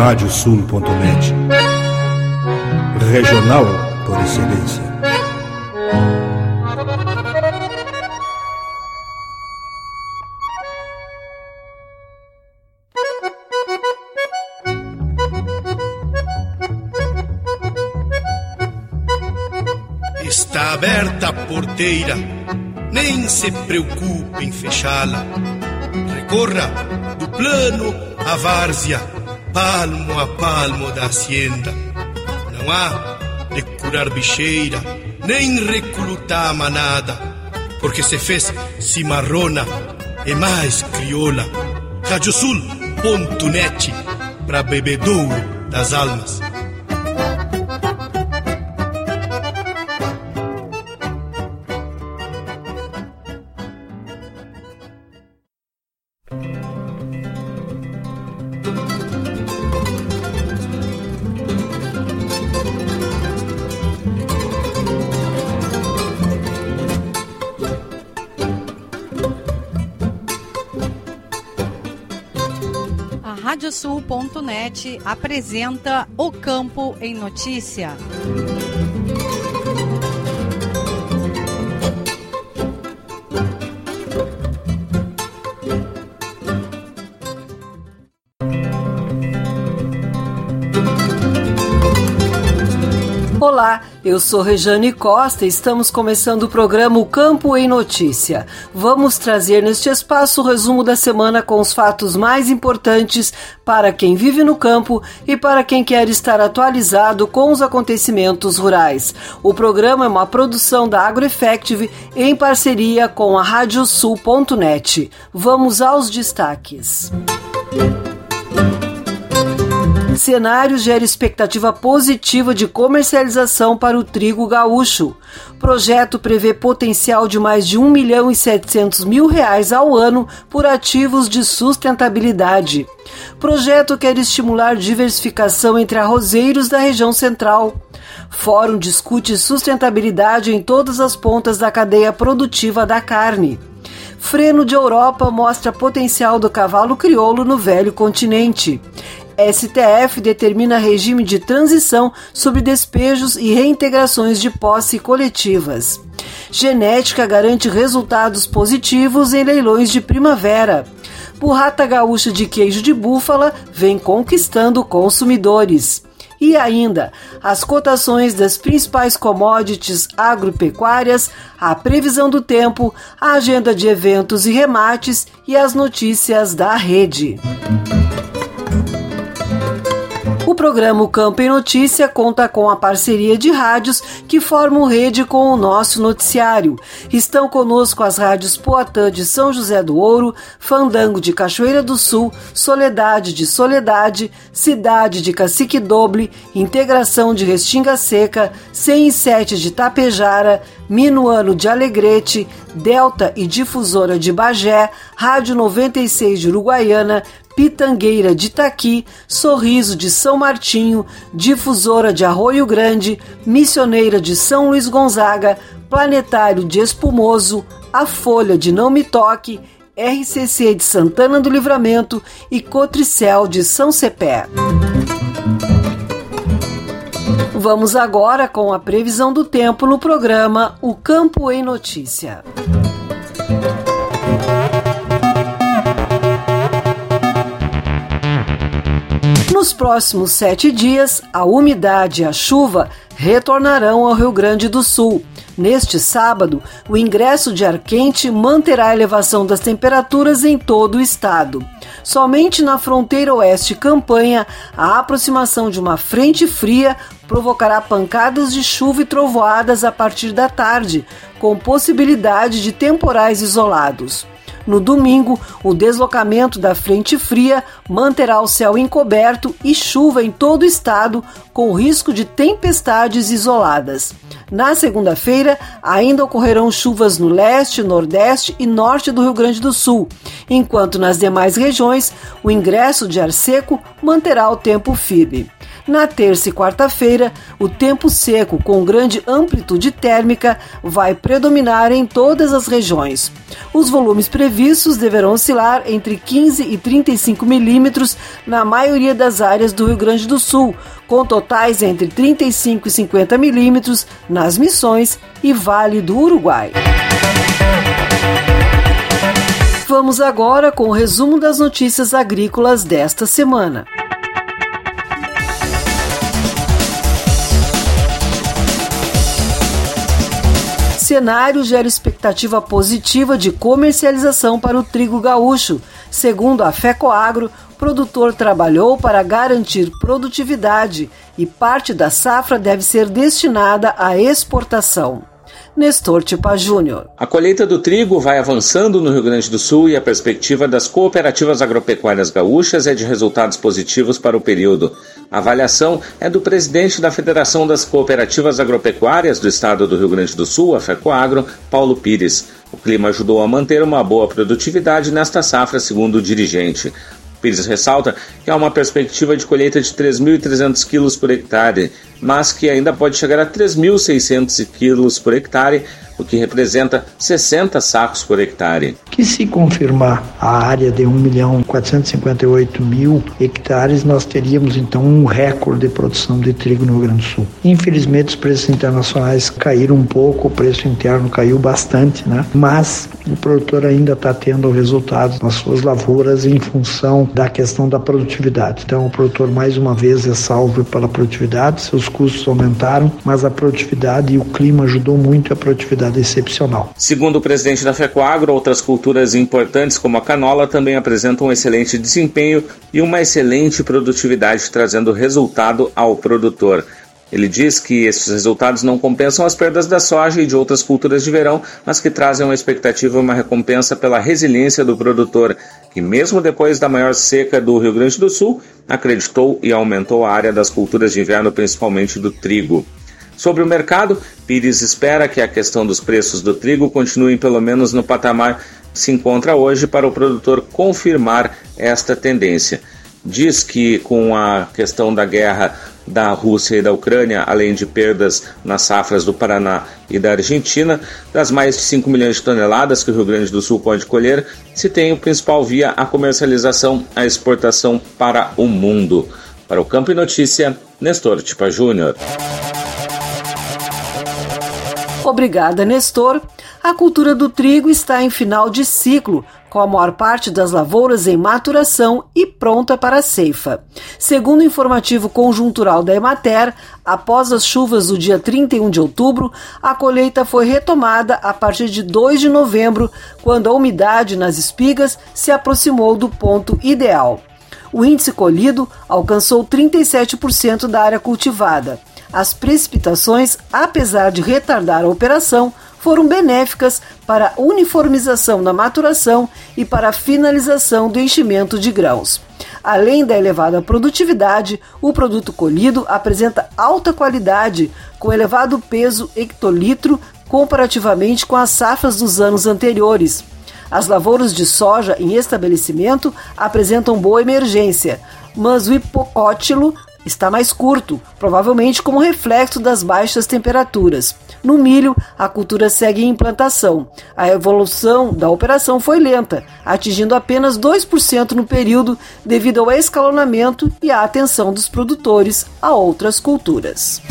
Radiosul.net Regional por excelência. Está aberta a porteira, nem se preocupe em fechá-la. Recorra do plano à várzea, palmo a palmo da hacienda. Não há de curar bicheira, nem recrutar manada, porque se fez cimarrona e mais crioula. Radiosul.net para bebedouro das almas. Radiosul.net apresenta O Campo em Notícia. Eu sou Rejane Costa e estamos começando o programa O Campo em Notícia. Vamos trazer neste espaço o resumo da semana com os fatos mais importantes para quem vive no campo e para quem quer estar atualizado com os acontecimentos rurais. O programa é uma produção da AgroEffective em parceria com a Radiosul.net. Vamos aos destaques. Música Cenário gera expectativa positiva de comercialização para o trigo gaúcho. Projeto prevê potencial de mais de 1 milhão e 700 mil reais ao ano por ativos de sustentabilidade. Projeto quer estimular diversificação entre arrozeiros da região central. Fórum discute sustentabilidade em todas as pontas da cadeia produtiva da carne. Freno de Europa mostra potencial do cavalo crioulo no velho continente. STF determina regime de transição sobre despejos e reintegrações de posse coletivas. Genética garante resultados positivos em leilões de primavera. Burrata gaúcha de queijo de búfala vem conquistando consumidores. E ainda, as cotações das principais commodities agropecuárias, a previsão do tempo, a agenda de eventos e remates e as notícias da rede. O programa Campo em Notícia conta com a parceria de rádios que formam rede com o nosso noticiário. Estão conosco as rádios Poatã de São José do Ouro, Fandango de Cachoeira do Sul, Soledade de Soledade, Cidade de Cacique Doble, Integração de Restinga Seca, 107 de Tapejara, Minuano de Alegrete, Delta e Difusora de Bagé, Rádio 96 de Uruguaiana, Pitangueira de Itaqui, Sorriso de São Martinho, Difusora de Arroio Grande, Missioneira de São Luís Gonzaga, Planetário de Espumoso, A Folha de Não Me Toque, RCC de Santana do Livramento e Cotricel de São Cepé. Vamos agora com a previsão do tempo no programa O Campo em Notícia. Nos próximos sete dias, a umidade e a chuva retornarão ao Rio Grande do Sul. Neste sábado, o ingresso de ar quente manterá a elevação das temperaturas em todo o estado. Somente na fronteira oeste campanha, a aproximação de uma frente fria provocará pancadas de chuva e trovoadas a partir da tarde, com possibilidade de temporais isolados. No domingo, o deslocamento da frente fria manterá o céu encoberto e chuva em todo o estado, com risco de tempestades isoladas. Na segunda-feira, ainda ocorrerão chuvas no leste, nordeste e norte do Rio Grande do Sul, enquanto nas demais regiões o ingresso de ar seco manterá o tempo firme. Na terça e quarta-feira, o tempo seco com grande amplitude térmica vai predominar em todas as regiões. Os volumes previstos deverão oscilar entre 15 e 35 milímetros na maioria das áreas do Rio Grande do Sul, com totais entre 35 e 50 milímetros nas Missões e Vale do Uruguai. Vamos agora com o resumo das notícias agrícolas desta semana. Cenário gera expectativa positiva de comercialização para o trigo gaúcho. Segundo a FECOAGro, produtor trabalhou para garantir produtividade e parte da safra deve ser destinada à exportação. Nestor Tipa Júnior. A colheita do trigo vai avançando no Rio Grande do Sul e a perspectiva das cooperativas agropecuárias gaúchas é de resultados positivos para o período. A avaliação é do presidente da Federação das Cooperativas Agropecuárias do Estado do Rio Grande do Sul, a FECOAGRO, Paulo Pires. O clima ajudou a manter uma boa produtividade nesta safra, segundo o dirigente. Pires ressalta que há uma perspectiva de colheita de 3.300 quilos por hectare, mas que ainda pode chegar a 3.600 quilos por hectare o que representa 60 sacos por hectare. Que se confirmar a área de 1 milhão 458 mil hectares, nós teríamos então um recorde de produção de trigo no Rio Grande do Sul. Infelizmente os preços internacionais caíram um pouco, o preço interno caiu bastante, né? Mas o produtor ainda está tendo resultados nas suas lavouras em função da questão da produtividade. Então o produtor mais uma vez é salvo pela produtividade, seus custos aumentaram, mas a produtividade e o clima ajudou muito a produtividade excepcional. Segundo o presidente da FECOAGRO, outras culturas importantes como a canola também apresentam um excelente desempenho e uma excelente produtividade, trazendo resultado ao produtor. Ele diz que esses resultados não compensam as perdas da soja e de outras culturas de verão, mas que trazem uma expectativa e uma recompensa pela resiliência do produtor, que mesmo depois da maior seca do Rio Grande do Sul, acreditou e aumentou a área das culturas de inverno, principalmente do trigo. Sobre o mercado, Pires espera que a questão dos preços do trigo continue pelo menos no patamar que se encontra hoje para o produtor confirmar esta tendência. Diz que com a questão da guerra da Rússia e da Ucrânia, além de perdas nas safras do Paraná e da Argentina, das mais de 5 milhões de toneladas que o Rio Grande do Sul pode colher, se tem o principal via a comercialização, a exportação para o mundo. Para o Campo e Notícia, Nestor Tipa Júnior. Obrigada, Nestor. A cultura do trigo está em final de ciclo, com a maior parte das lavouras em maturação e pronta para a ceifa. Segundo o informativo conjuntural da Emater, após as chuvas do dia 31 de outubro, a colheita foi retomada a partir de 2 de novembro, quando a umidade nas espigas se aproximou do ponto ideal. O índice colhido alcançou 37% da área cultivada. As precipitações, apesar de retardar a operação, foram benéficas para a uniformização da maturação e para a finalização do enchimento de grãos. Além da elevada produtividade, o produto colhido apresenta alta qualidade, com elevado peso hectolitro comparativamente com as safras dos anos anteriores. As lavouras de soja em estabelecimento apresentam boa emergência, mas o hipocótilo está mais curto, provavelmente como reflexo das baixas temperaturas. No milho, a cultura segue em implantação. A evolução da operação foi lenta, atingindo apenas 2% no período devido ao escalonamento e à atenção dos produtores a outras culturas.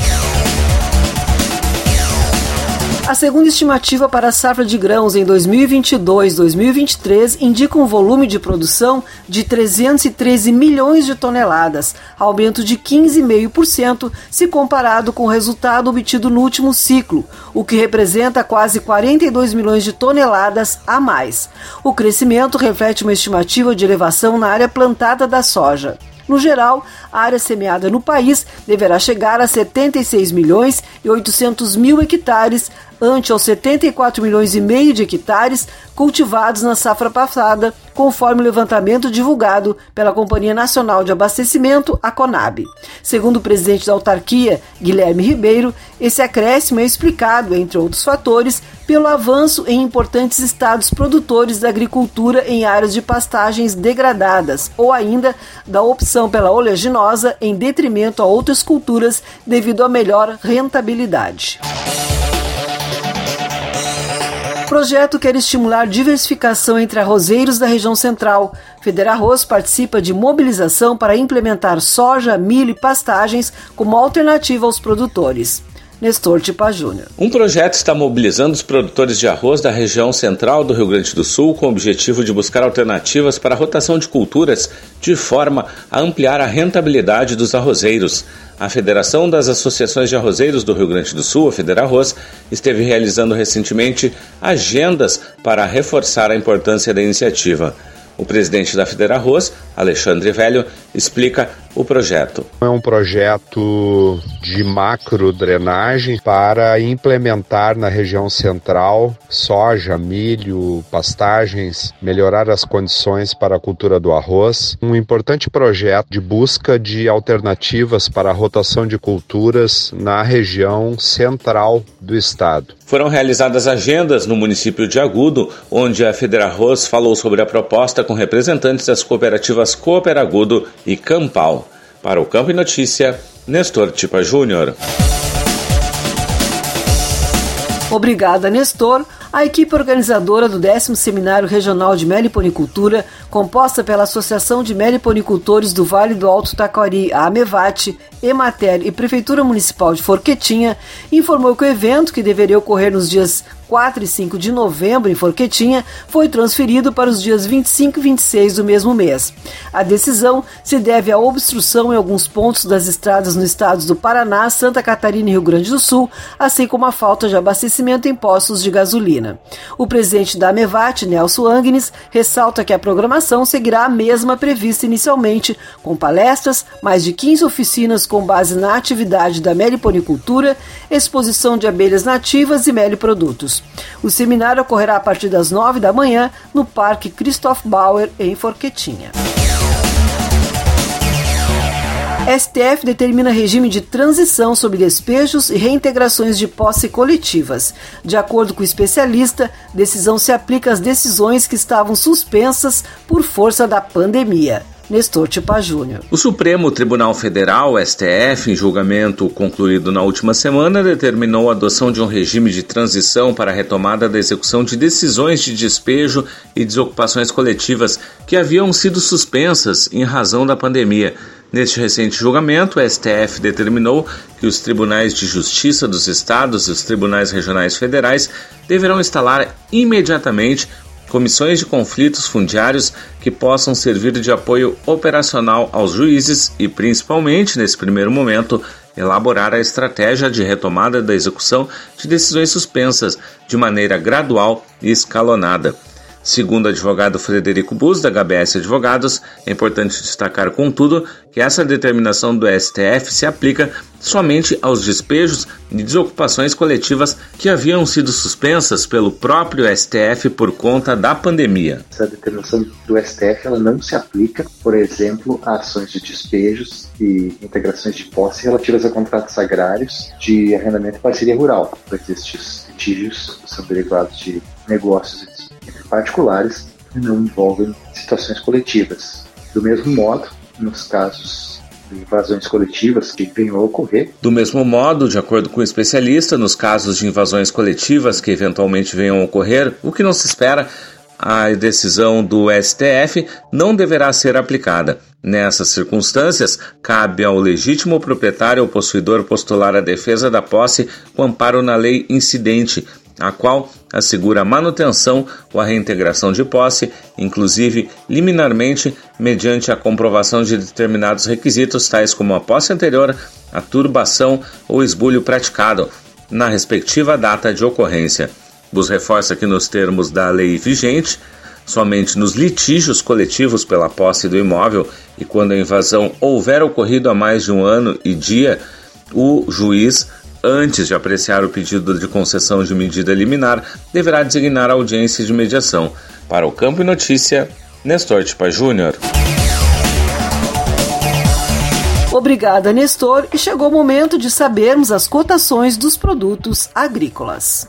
A segunda estimativa para a safra de grãos em 2022-2023 indica um volume de produção de 313 milhões de toneladas, aumento de 15,5% se comparado com o resultado obtido no último ciclo, o que representa quase 42 milhões de toneladas a mais. O crescimento reflete uma estimativa de elevação na área plantada da soja. No geral, a área semeada no país deverá chegar a 76 milhões e 800 mil hectares, ante aos 74 milhões e meio de hectares cultivados na safra passada, conforme o levantamento divulgado pela Companhia Nacional de Abastecimento, a CONAB. Segundo o presidente da autarquia, Guilherme Ribeiro, esse acréscimo é explicado, entre outros fatores, pelo avanço em importantes estados produtores da agricultura em áreas de pastagens degradadas, ou ainda da opção pela oleaginosa em detrimento a outras culturas devido a melhor rentabilidade projeto quer estimular diversificação entre arrozeiros da região central. Federarroz participa de mobilização para implementar soja, milho e pastagens como alternativa aos produtores. Nestor Tipa Júnior. Um projeto está mobilizando os produtores de arroz da região central do Rio Grande do Sul com o objetivo de buscar alternativas para a rotação de culturas de forma a ampliar a rentabilidade dos arrozeiros. A Federação das Associações de Arrozeiros do Rio Grande do Sul, a Federarroz, esteve realizando recentemente agendas para reforçar a importância da iniciativa. O presidente da Federarroz, Alexandre Velho, explica o projeto. É um projeto de macro drenagem para implementar na região central soja, milho, pastagens, melhorar as condições para a cultura do arroz. Um importante projeto de busca de alternativas para a rotação de culturas na região central do estado. Foram realizadas agendas no município de Agudo, onde a Federarroz falou sobre a proposta com representantes das cooperativas Cooperagudo e Campal. Para o Campo e Notícia, Nestor Tipa Júnior. Obrigada, Nestor. A equipe organizadora do 10 Seminário Regional de Meliponicultura, composta pela Associação de Meliponicultores do Vale do Alto Taquari, a AMEVAT, Emater e Prefeitura Municipal de Forquetinha, informou que o evento, que deveria ocorrer nos dias 4 e 5 de novembro em Forquetinha foi transferido para os dias 25 e 26 do mesmo mês. A decisão se deve à obstrução em alguns pontos das estradas no estados do Paraná, Santa Catarina e Rio Grande do Sul, assim como a falta de abastecimento em postos de gasolina. O presidente da Mevat, Nelson Agnes, ressalta que a programação seguirá a mesma prevista inicialmente, com palestras, mais de 15 oficinas com base na atividade da meliponicultura, exposição de abelhas nativas e meliprodutos. O seminário ocorrerá a partir das nove da manhã no Parque Christoph Bauer, em Forquetinha. STF determina regime de transição sobre despejos e reintegrações de posse coletivas. De acordo com o especialista, decisão se aplica às decisões que estavam suspensas por força da pandemia. Nestor Tipa Júnior. O Supremo Tribunal Federal, STF, em julgamento concluído na última semana, determinou a adoção de um regime de transição para a retomada da execução de decisões de despejo e desocupações coletivas que haviam sido suspensas em razão da pandemia. Neste recente julgamento, o STF determinou que os tribunais de justiça dos estados e os tribunais regionais federais deverão instalar imediatamente comissões de conflitos fundiários que possam servir de apoio operacional aos juízes e, principalmente nesse primeiro momento, elaborar a estratégia de retomada da execução de decisões suspensas de maneira gradual e escalonada. Segundo o advogado Frederico Bus, da HBS Advogados, é importante destacar, contudo, que essa determinação do STF se aplica somente aos despejos e desocupações coletivas que haviam sido suspensas pelo próprio STF por conta da pandemia. Essa determinação do STF ela não se aplica, por exemplo, a ações de despejos e integrações de posse relativas a contratos agrários de arrendamento e parceria rural, pois estes litígios são derivados de negócios entre particulares e não envolvem situações coletivas. Do mesmo modo, nos casos de invasões coletivas que venham a ocorrer. Do mesmo modo, de acordo com o especialista, nos casos de invasões coletivas que eventualmente venham a ocorrer, o que não se espera, a decisão do STF não deverá ser aplicada. Nessas circunstâncias, cabe ao legítimo proprietário ou possuidor postular a defesa da posse com amparo na lei incidente, a qual assegura a manutenção ou a reintegração de posse, inclusive liminarmente, mediante a comprovação de determinados requisitos, tais como a posse anterior, a turbação ou esbulho praticado, na respectiva data de ocorrência. Bus reforça que, nos termos da lei vigente, somente nos litígios coletivos pela posse do imóvel e quando a invasão houver ocorrido há mais de um ano e dia, o juiz antes de apreciar o pedido de concessão de medida liminar, deverá designar a audiência de mediação. Para o Campo e Notícia, Nestor Tipa Júnior. Obrigada, Nestor, e chegou o momento de sabermos as cotações dos produtos agrícolas.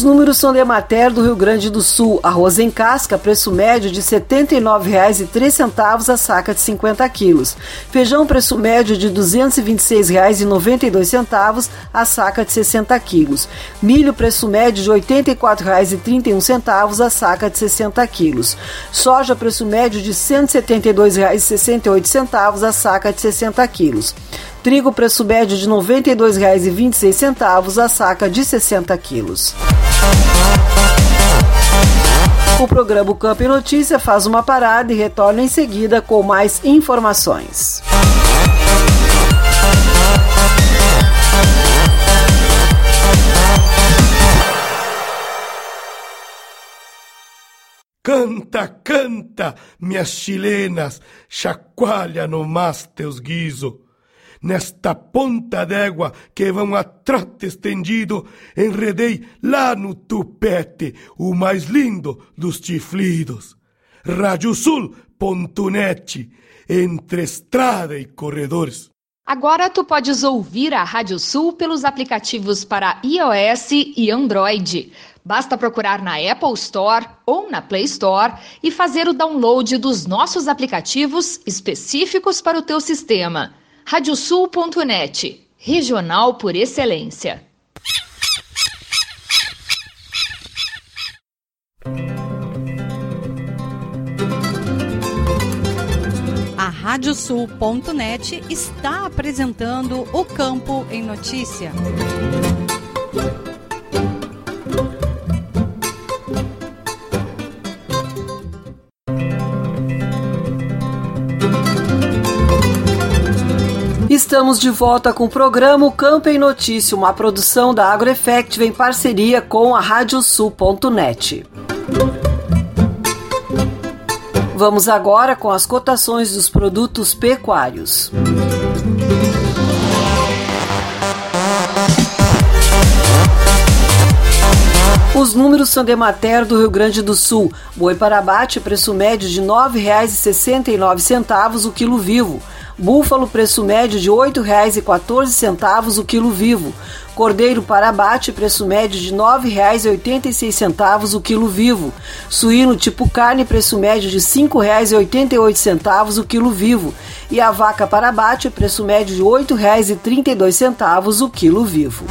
Os números são de Emater do Rio Grande do Sul. Arroz em casca, preço médio de R$ 79,03 a saca de 50 quilos. Feijão, preço médio de R$ 226,92 a saca de 60 quilos. Milho, preço médio de R$ 84,31 a saca de 60 quilos. Soja, preço médio de R$ 172,68 a saca de 60 quilos. Trigo, preço médio de R$ 92,26 a saca de 60 quilos. O programa Campo Notícia faz uma parada e retorna em seguida com mais informações. Canta, canta, minhas chilenas, chacoalha no mas teus guiso. Nesta ponta d'égua que vão a trote estendido, enredei lá no tupete o mais lindo dos chiflidos. Radiosul.net, entre estrada e corredores. Agora tu podes ouvir a Rádio Sul pelos aplicativos para iOS e Android. Basta procurar na Apple Store ou na Play Store e fazer o download dos nossos aplicativos específicos para o teu sistema. Radiosul.net, regional por excelência. A Radiosul.net está apresentando o Campo em Notícia. Estamos de volta com o programa Campo em Notícia, uma produção da AgroEffective em parceria com a Radiosul.net. Vamos agora com as cotações dos produtos pecuários. Os números são de Mater do Rio Grande do Sul. Boi para abate, preço médio de R$ 9,69 o quilo vivo. Búfalo, preço médio de R$ 8,14 o quilo vivo. Cordeiro para abate, preço médio de R$ 9,86 o quilo vivo. Suíno tipo carne, preço médio de R$ 5,88 o quilo vivo. E a vaca para abate, preço médio de R$ 8,32 o quilo vivo.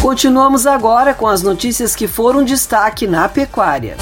Continuamos agora com as notícias que foram destaque na pecuária.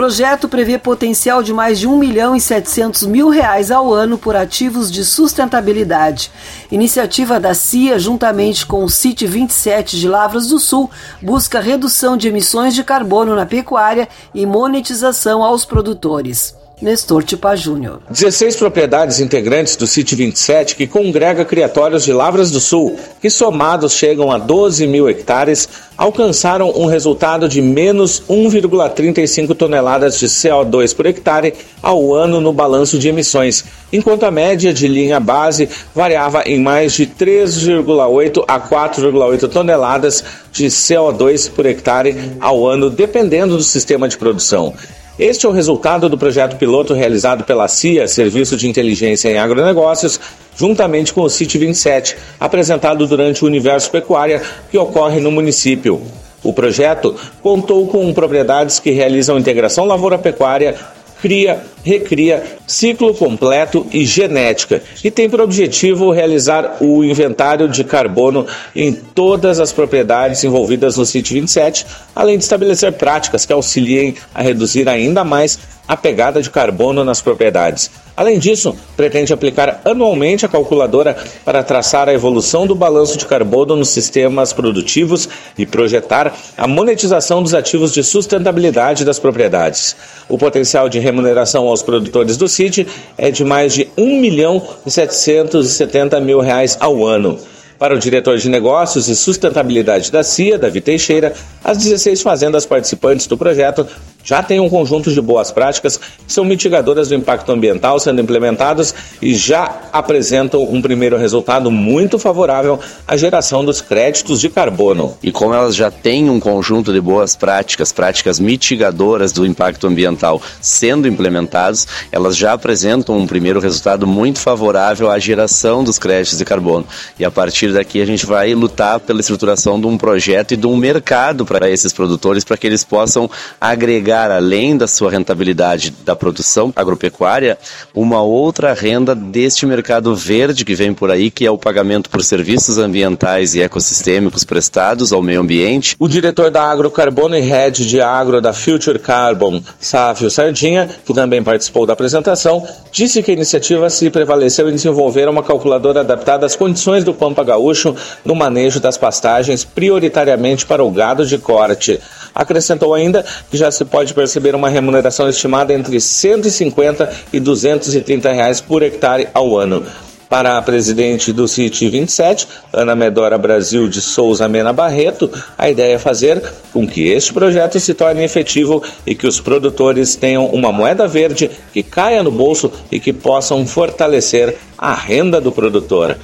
Projeto prevê potencial de mais de 1 milhão e 700 mil reais ao ano por ativos de sustentabilidade. Iniciativa da CIA, juntamente com o CIT 27 de Lavras do Sul, busca redução de emissões de carbono na pecuária e monetização aos produtores. Nestor Tipa Júnior. 16 propriedades integrantes do CIT 27 que congrega criatórios de Lavras do Sul, que somados chegam a 12 mil hectares, alcançaram um resultado de menos 1,35 toneladas de CO2 por hectare ao ano no balanço de emissões, enquanto a média de linha base variava em mais de 3,8 a 4,8 toneladas de CO2 por hectare ao ano, dependendo do sistema de produção. Este é o resultado do projeto piloto realizado pela CIA, Serviço de Inteligência em Agronegócios, juntamente com o CIT 27, apresentado durante o Universo Pecuária, que ocorre no município. O projeto contou com propriedades que realizam integração lavoura-pecuária, cria, recria, ciclo completo e genética, e tem por objetivo realizar o inventário de carbono em todas as propriedades envolvidas no CIT 27, além de estabelecer práticas que auxiliem a reduzir ainda mais a pegada de carbono nas propriedades. Além disso, pretende aplicar anualmente a calculadora para traçar a evolução do balanço de carbono nos sistemas produtivos e projetar a monetização dos ativos de sustentabilidade das propriedades. O potencial de remuneração aos produtores do CIT é de mais de 1 milhão e 770 mil reais ao ano. Para o diretor de negócios e sustentabilidade da CIA, Davi Teixeira, as 16 fazendas participantes do projeto já têm um conjunto de boas práticas que são mitigadoras do impacto ambiental sendo implementadas e já apresentam um primeiro resultado muito favorável à geração dos créditos de carbono. E como elas já têm um conjunto de boas práticas, práticas mitigadoras do impacto ambiental sendo implementados, elas já apresentam um primeiro resultado muito favorável à geração dos créditos de carbono. E a partir daqui a gente vai lutar pela estruturação de um projeto e de um mercado para esses produtores para que eles possam agregar agregar, além da sua rentabilidade da produção agropecuária, uma outra renda deste mercado verde que vem por aí, que é o pagamento por serviços ambientais e ecossistêmicos prestados ao meio ambiente. O diretor da Agrocarbono e Head de Agro da Future Carbon, Sávio Sardinha, que também participou da apresentação, disse que a iniciativa se prevaleceu em desenvolver uma calculadora adaptada às condições do Pampa Gaúcho no manejo das pastagens, prioritariamente para o gado de corte. Acrescentou ainda que já se pode perceber uma remuneração estimada entre 150 e 230 reais por hectare ao ano. Para a presidente do CIT 27, Ana Medora Brasil de Souza Mena Barreto, a ideia é fazer com que este projeto se torne efetivo e que os produtores tenham uma moeda verde que caia no bolso e que possam fortalecer a renda do produtor.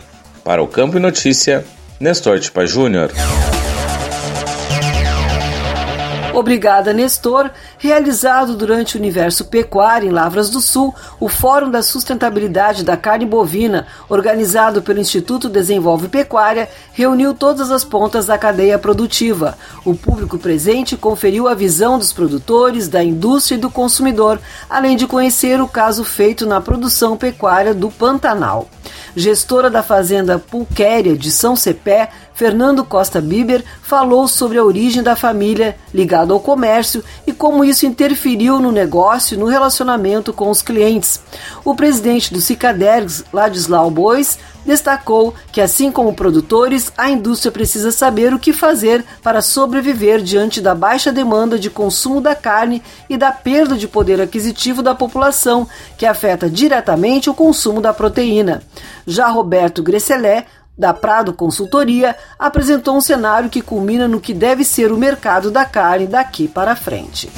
Para o Campo e Notícia, Nestor Tipa Júnior. Obrigada, Nestor. Realizado durante o Universo Pecuário em Lavras do Sul, o Fórum da Sustentabilidade da Carne Bovina, organizado pelo Instituto Desenvolve Pecuária, reuniu todas as pontas da cadeia produtiva. O público presente conferiu a visão dos produtores, da indústria e do consumidor, além de conhecer o caso feito na produção pecuária do Pantanal gestora da fazenda Pulquéria de São Cepé, Fernando Costa Biber, falou sobre a origem da família ligada ao comércio e como isso interferiu no negócio e no relacionamento com os clientes. O presidente do Cicadergs, Ladislau Bois, destacou que, assim como produtores, a indústria precisa saber o que fazer para sobreviver diante da baixa demanda de consumo da carne e da perda de poder aquisitivo da população, que afeta diretamente o consumo da proteína. Já Roberto Gresselé, da Prado Consultoria, apresentou um cenário que culmina no que deve ser o mercado da carne daqui para frente.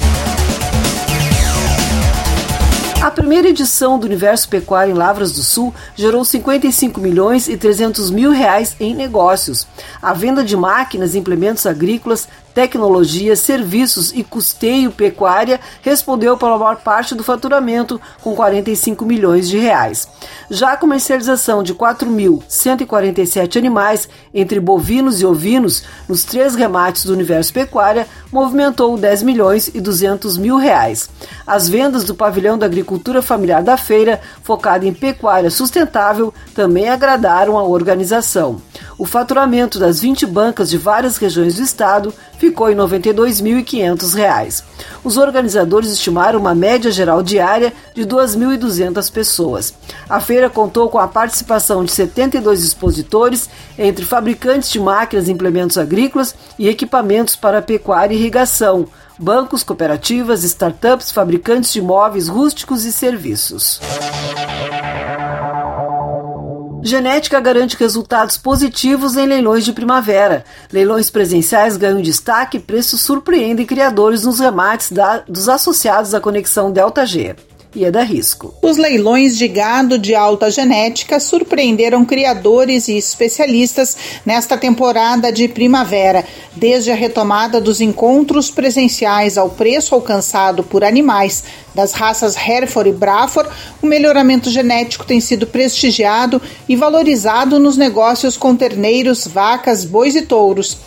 A primeira edição do Universo Pecuário em Lavras do Sul gerou 55 milhões e 300 mil reais em negócios. A venda de máquinas implementos agrícolas tecnologia, serviços e custeio pecuária respondeu pela maior parte do faturamento, com 45 milhões de reais. Já a comercialização de 4.147 animais, entre bovinos e ovinos, nos três remates do universo pecuária, movimentou 10 milhões e 200 mil reais. As vendas do pavilhão da agricultura familiar da feira, focada em pecuária sustentável, também agradaram a organização. O faturamento das 20 bancas de várias regiões do estado ficou em R$ 92.500. Os organizadores estimaram uma média geral diária de 2.200 pessoas. A feira contou com a participação de 72 expositores, entre fabricantes de máquinas e implementos agrícolas e equipamentos para pecuária e irrigação, bancos, cooperativas, startups, fabricantes de móveis rústicos e serviços. Genética garante resultados positivos em leilões de primavera. Leilões presenciais ganham destaque e preços surpreendem criadores nos remates da, dos associados à conexão Delta G e é da risco. Os leilões de gado de alta genética surpreenderam criadores e especialistas nesta temporada de primavera, desde a retomada dos encontros presenciais ao preço alcançado por animais das raças Hereford e Braford, o melhoramento genético tem sido prestigiado e valorizado nos negócios com terneiros, vacas, bois e touros.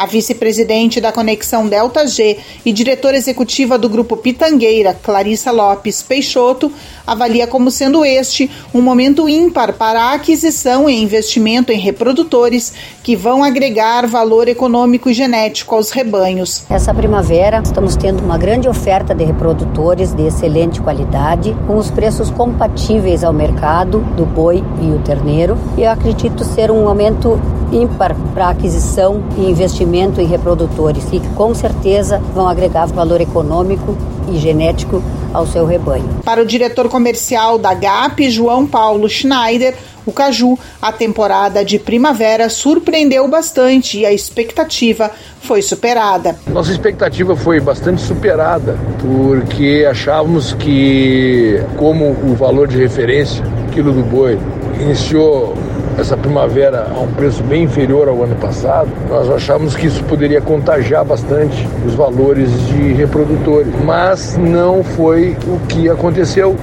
A vice-presidente da Conexão Delta G e diretora executiva do Grupo Pitangueira, Clarissa Lopes Peixoto, avalia como sendo este um momento ímpar para a aquisição e investimento em reprodutores que vão agregar valor econômico e genético aos rebanhos. Essa primavera estamos tendo uma grande oferta de reprodutores de excelente qualidade, com os preços compatíveis ao mercado do boi e o terneiro, e eu acredito ser um momento ímpar para aquisição e investimento em reprodutores e que com certeza vão agregar valor econômico e genético ao seu rebanho. Para o diretor comercial da GAP, João Paulo Schneider, o caju, a temporada de primavera surpreendeu bastante e a expectativa foi superada. Nossa expectativa foi bastante superada, porque achávamos que, como o valor de referência, quilo do boi, iniciou essa primavera a um preço bem inferior ao ano passado, nós achamos que isso poderia contagiar bastante os valores de reprodutores. Mas não foi o que aconteceu,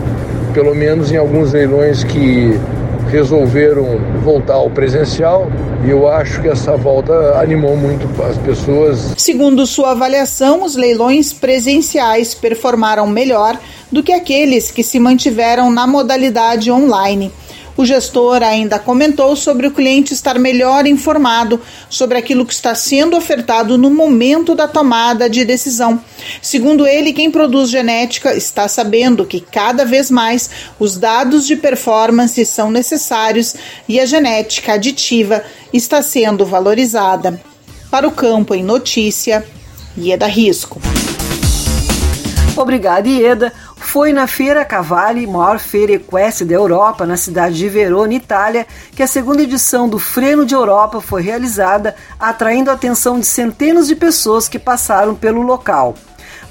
pelo menos em alguns leilões que resolveram voltar ao presencial e eu acho que essa volta animou muito as pessoas. Segundo sua avaliação, os leilões presenciais performaram melhor do que aqueles que se mantiveram na modalidade online. O gestor ainda comentou sobre o cliente estar melhor informado sobre aquilo que está sendo ofertado no momento da tomada de decisão. Segundo ele, quem produz genética está sabendo que cada vez mais os dados de performance são necessários e a genética aditiva está sendo valorizada. Para o campo em notícia, Ieda Risco. Obrigada, Ieda foi na Feira Cavalli, maior feira equestre da Europa, na cidade de Verona, Itália, que a segunda edição do Freno de Europa foi realizada, atraindo a atenção de centenas de pessoas que passaram pelo local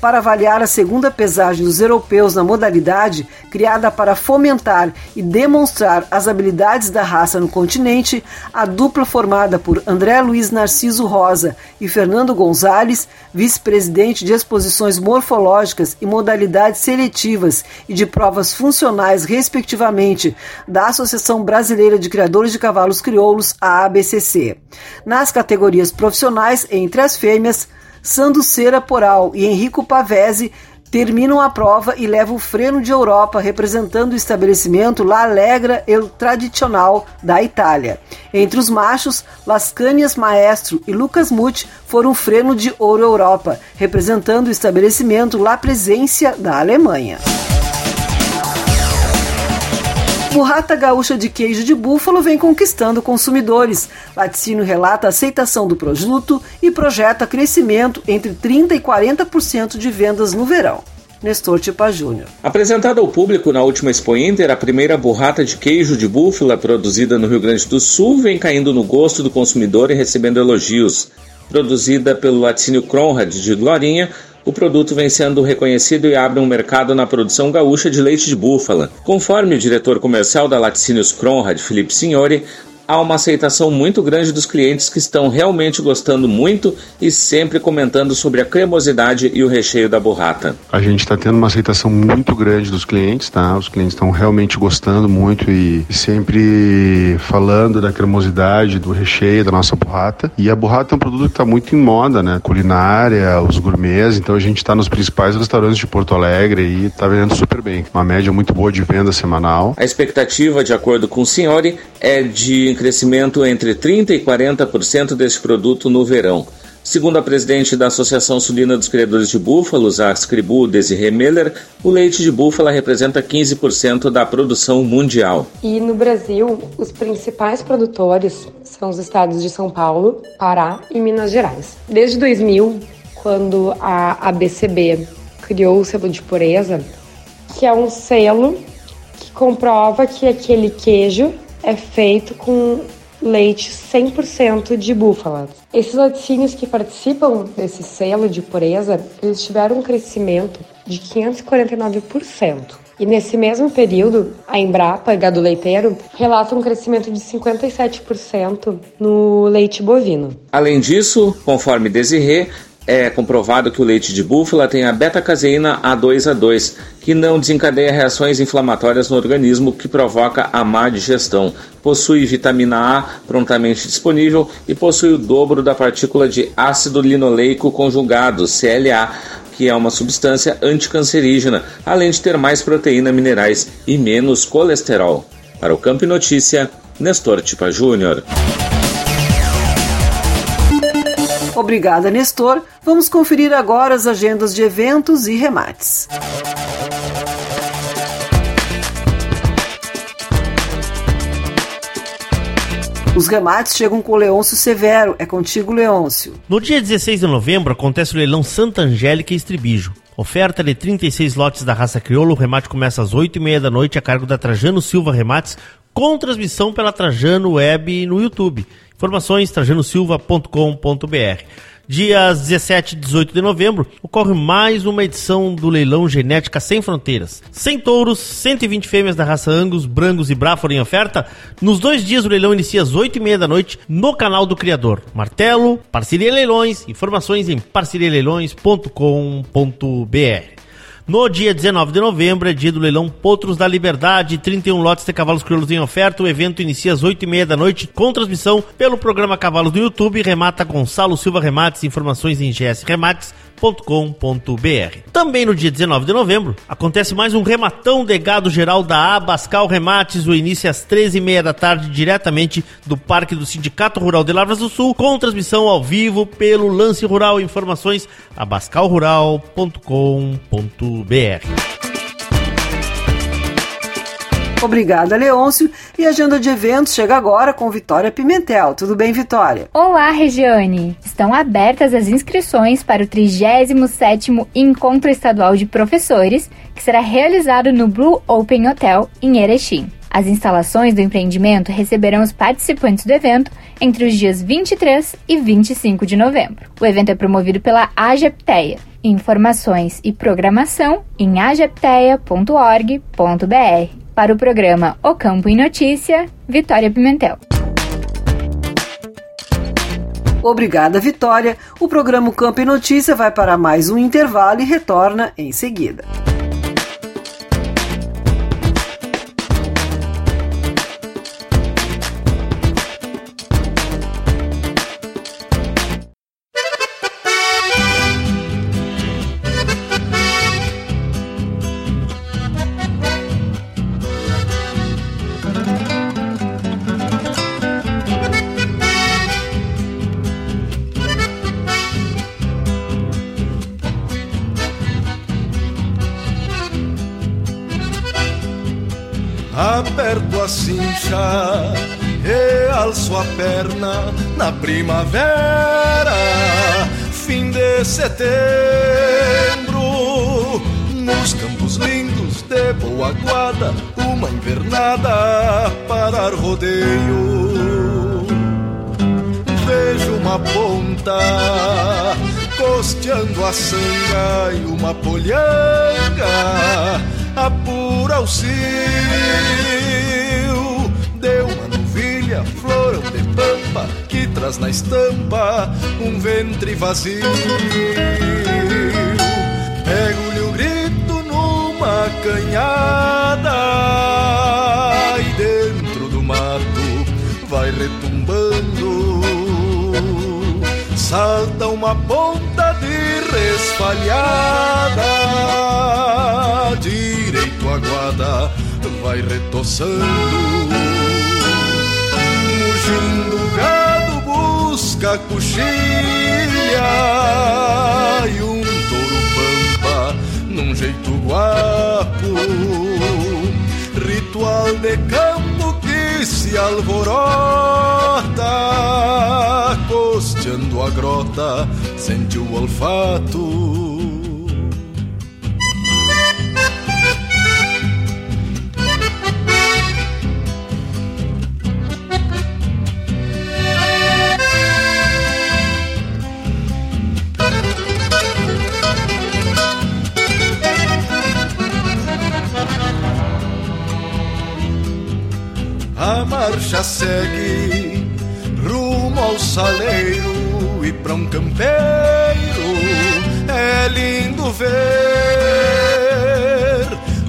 para avaliar a segunda pesagem dos europeus na modalidade, criada para fomentar e demonstrar as habilidades da raça no continente, a dupla formada por André Luiz Narciso Rosa e Fernando Gonzalez, vice-presidente de exposições morfológicas e modalidades seletivas e de provas funcionais, respectivamente, da Associação Brasileira de Criadores de Cavalos Crioulos, a ABCC. Nas categorias profissionais, entre as fêmeas, Sando Cera Poral e Henrico Pavese terminam a prova e levam o freno de Europa, representando o estabelecimento La Allegra El Tradicional da Itália. Entre os machos, Lascanias Maestro e Lucas Muti foram freno de Ouro Europa, representando o estabelecimento La Presença da Alemanha. Burrata gaúcha de queijo de búfalo vem conquistando consumidores. Laticínio relata a aceitação do produto e projeta crescimento entre 30% e 40% de vendas no verão. Nestor Tipa Júnior. Apresentada ao público na última Expo Inter, a primeira burrata de queijo de búfala produzida no Rio Grande do Sul vem caindo no gosto do consumidor e recebendo elogios. Produzida pelo laticínio Cronrad de Glorinha, o produto vem sendo reconhecido e abre um mercado na produção gaúcha de leite de búfala. Conforme o diretor comercial da Laticínios Cronrad, Felipe Signori, há uma aceitação muito grande dos clientes que estão realmente gostando muito e sempre comentando sobre a cremosidade e o recheio da burrata. A gente está tendo uma aceitação muito grande dos clientes, tá? Os clientes estão realmente gostando muito e sempre falando da cremosidade, do recheio da nossa burrata. E a burrata é um produto que está muito em moda, né? Culinária, os gourmets, então a gente está nos principais restaurantes de Porto Alegre e está vendendo super bem. Uma média muito boa de venda semanal. A expectativa, de acordo com o Senhori, é de crescimento entre 30% e 40% deste produto no verão. Segundo a presidente da Associação Sulina dos Criadores de Búfalos, a Scribu Desiree Meller, o leite de búfala representa 15% da produção mundial. E no Brasil, os principais produtores são os estados de São Paulo, Pará e Minas Gerais. Desde 2000, quando a ABCB criou o selo de pureza, que é um selo que comprova que aquele queijo é feito com leite 100% de búfala. Esses laticínios que participam desse selo de pureza, eles tiveram um crescimento de 549%. E nesse mesmo período, a Embrapa, gado leiteiro, relata um crescimento de 57% no leite bovino. Além disso, conforme Desirê, é comprovado que o leite de búfala tem a beta-caseína A2A2, que não desencadeia reações inflamatórias no organismo que provoca a má digestão. Possui vitamina A prontamente disponível e possui o dobro da partícula de ácido linoleico conjugado, CLA, que é uma substância anticancerígena, além de ter mais proteína, minerais e menos colesterol. Para o Campo Notícia, Nestor Tipa Júnior. Obrigada, Nestor. Vamos conferir agora as agendas de eventos e remates. Os remates chegam com o Leôncio Severo. É contigo, Leôncio. No dia 16 de novembro acontece o leilão Santa Angélica e Estribijo. Oferta de 36 lotes da raça crioula. O remate começa às 8h30 da noite a cargo da Trajano Silva Remates, com transmissão pela Trajano Web no YouTube. Informações trajanosilva.com.br. Dias 17 e 18 de novembro, ocorre mais uma edição do leilão Genética Sem Fronteiras. 100 touros, 120 fêmeas da raça Angus, Brangos e Braford em oferta. Nos dois dias o leilão inicia às 8 e meia da noite no canal do Criador. Martelo, Parceria Leilões, informações em parcerialeilões.com.br. No dia 19 de novembro é dia do leilão Potros da Liberdade, 31 lotes de cavalos crioulos em oferta. O evento inicia às 8h30 da noite com transmissão pelo programa Cavalos do YouTube. Remata Gonçalo Silva Remates, informações em GS Remates com.br. Também no dia 19 de novembro, acontece mais um rematão de gado geral da Abascal Remates, o início às 13h30 da tarde, diretamente do Parque do Sindicato Rural de Lavras do Sul, com transmissão ao vivo pelo Lance Rural. Informações abascalrural.com.br. Obrigada, Leôncio. E a agenda de eventos chega agora com Vitória Pimentel. Tudo bem, Vitória? Olá, Regiane. Estão abertas as inscrições para o 37º Encontro Estadual de Professores, que será realizado no Blue Open Hotel, em Erechim. As instalações do empreendimento receberão os participantes do evento entre os dias 23 e 25 de novembro. O evento é promovido pela AGEPTEA. Informações e programação em agepteia.org.br. Para o programa O Campo em Notícia, Vitória Pimentel. Obrigada, Vitória. O programa Campo em Notícia vai para mais um intervalo e retorna em seguida. Aperto a cincha e alço a perna na primavera, fim de setembro, nos campos lindos de boa guarda, uma invernada para rodeio. Vejo uma ponta costeando a sanga e uma polhanga apura o cio de uma novilha, florão de pampa que traz na estampa um ventre vazio. Pego-lhe o grito numa canhada e dentro do mato vai retumbando. Salta uma ponta de resfalhada direito a guarda vai retoçando. Mugindo o gado busca coxilha e um touro pampa num jeito guapo. Ritual de campo que se alvorota, costeando a grota, sente o olfato. Marcha segue rumo ao saleiro e pra um campeiro é lindo ver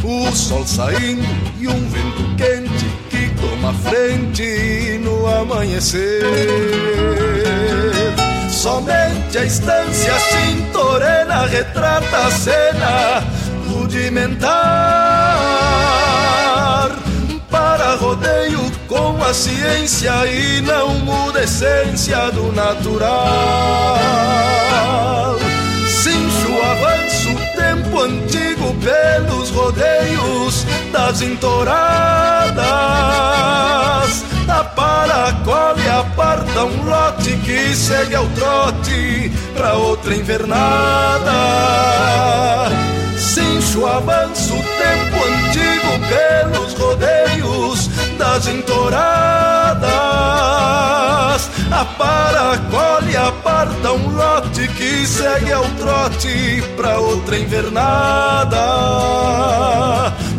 o sol saindo e um vento quente que toma frente no amanhecer. Somente a estância cintorena retrata a cena rudimentar rodeio com a ciência e não muda a essência do natural. Cincho avanço tempo antigo pelos rodeios das entoradas, da para, colhe, aparta um lote que segue ao trote pra outra invernada. Cincho avança o tempo antigo pelos das entoradas. Apara, colhe, aparta um lote que segue ao trote pra outra invernada.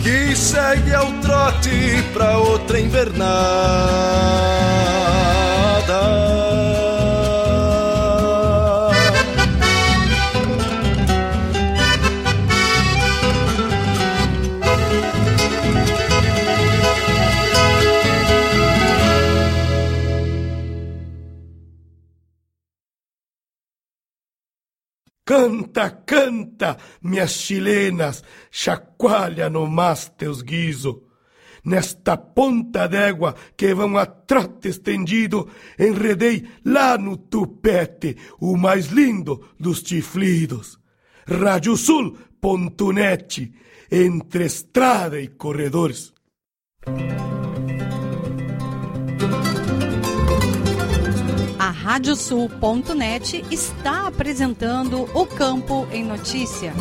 Que segue ao trote pra outra invernada. Canta, canta, minhas chilenas, chacoalha no mas teus guiso. Nesta ponta d'égua que vão a trote estendido, enredei lá no tupete o mais lindo dos chiflidos. Radiosul.net, entre estrada e corredores. Radiosul.net está apresentando o Campo em Notícia.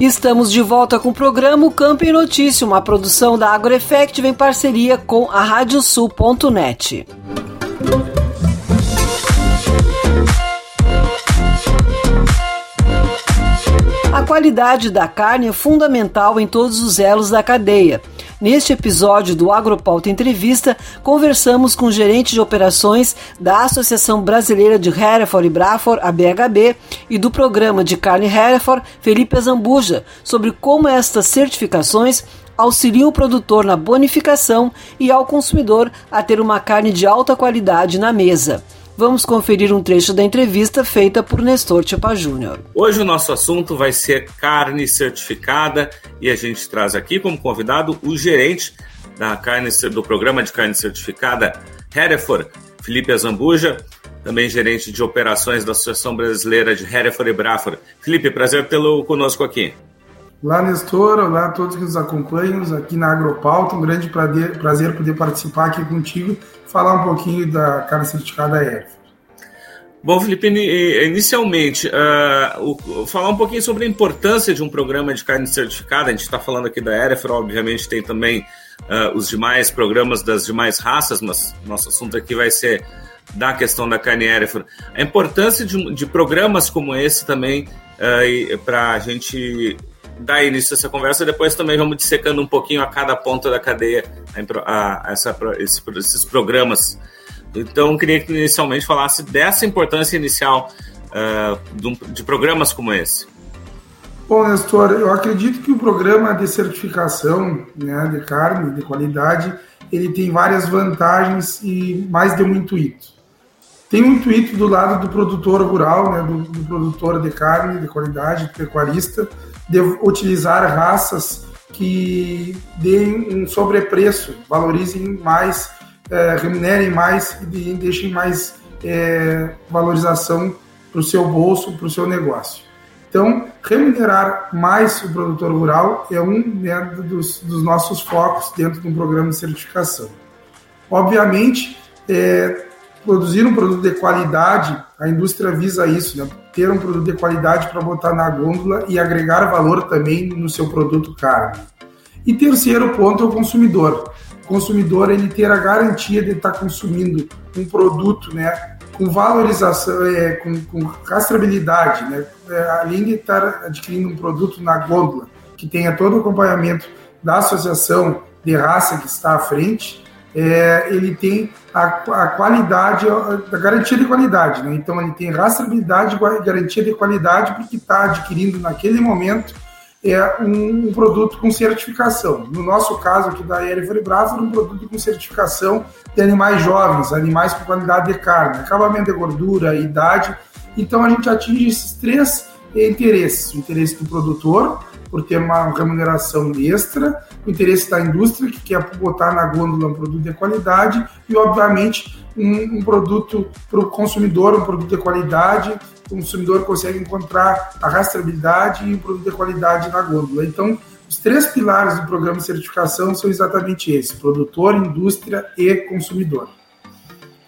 Estamos de volta com o programa o Campo em Notícia, uma produção da AgroEffect em parceria com a Radiosul.net. qualidade da carne é fundamental em todos os elos da cadeia. Neste episódio do Agropauta Entrevista, conversamos com o gerente de operações da Associação Brasileira de Hereford e Braford, a BHB, e do programa de carne Hereford, Felipe Azambuja, sobre como estas certificações auxiliam o produtor na bonificação e ao consumidor a ter uma carne de alta qualidade na mesa. Vamos conferir um trecho da entrevista feita por Nestor Tipa Júnior. Hoje o nosso assunto vai ser carne certificada e a gente traz aqui como convidado o gerente da carne do programa de carne certificada Hereford, Felipe Azambuja, também gerente de operações da Associação Brasileira de Hereford e Braford. Felipe, prazer tê-lo conosco aqui. Olá, Nestor. Olá a todos que nos acompanham aqui na Agropauta. Um grande prazer, prazer poder participar aqui contigo falar um pouquinho da carne certificada ERF. Bom, Felipe, inicialmente, uh, falar um pouquinho sobre a importância de um programa de carne certificada. A gente está falando aqui da ERF, obviamente tem também uh, os demais programas das demais raças, mas nosso assunto aqui vai ser da questão da carne ERF. A importância de, de programas como esse também uh, para a gente dar início a essa conversa. Depois também vamos dissecando um pouquinho a cada ponta da cadeia a, a essa, esse, esses programas. Então, queria que inicialmente falasse dessa importância inicial uh, de, de programas como esse. Bom, Nestor, eu acredito que o programa de certificação né, de carne de qualidade ele tem várias vantagens e mais de um intuito. Tem um intuito do lado do produtor rural, né, do, do produtor de carne de qualidade, pecuarista, de utilizar raças que deem um sobrepreço, valorizem mais, é, remunerem mais e deixem mais é, valorização para o seu bolso, para o seu negócio. Então, remunerar mais o produtor rural é um né, dos, dos, nossos focos dentro de um programa de certificação. Obviamente, é, produzir um produto de qualidade, a indústria visa isso, né? Ter um produto de qualidade para botar na gôndola e agregar valor também no seu produto carne. E terceiro ponto é o consumidor. O consumidor ele ter a garantia de estar consumindo um produto, né, com valorização, é, com, com rastreabilidade, né, é, além de estar adquirindo um produto na gôndola que tenha todo o acompanhamento da associação de raça que está à frente, é, ele tem a, a, qualidade, a garantia de qualidade. Né? Então, ele tem rastreabilidade e garantia de qualidade porque está adquirindo naquele momento é, um, um, produto com certificação. No nosso caso aqui da Hereford Bravo, um produto com certificação de animais jovens, animais com qualidade de carne, acabamento de gordura, idade. Então, a gente atinge esses três interesses: o interesse do produtor, por ter uma remuneração extra, o interesse da indústria, que quer botar na gôndola um produto de qualidade, e, obviamente, um, um produto para o consumidor, um produto de qualidade, o consumidor consegue encontrar a rastreabilidade e um produto de qualidade na gôndola. Então, os três pilares do programa de certificação são exatamente esses: produtor, indústria e consumidor.